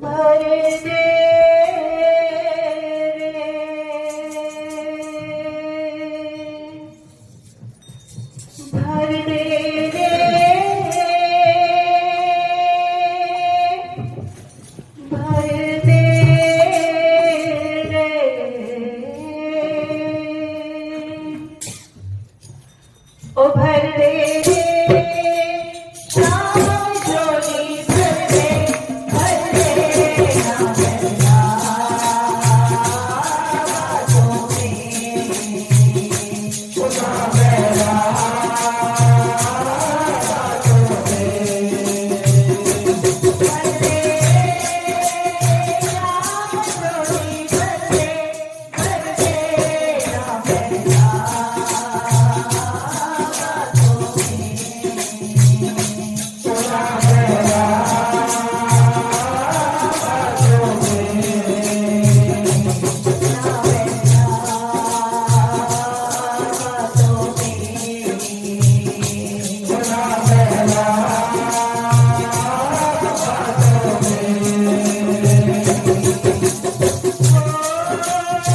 Hare Krishna.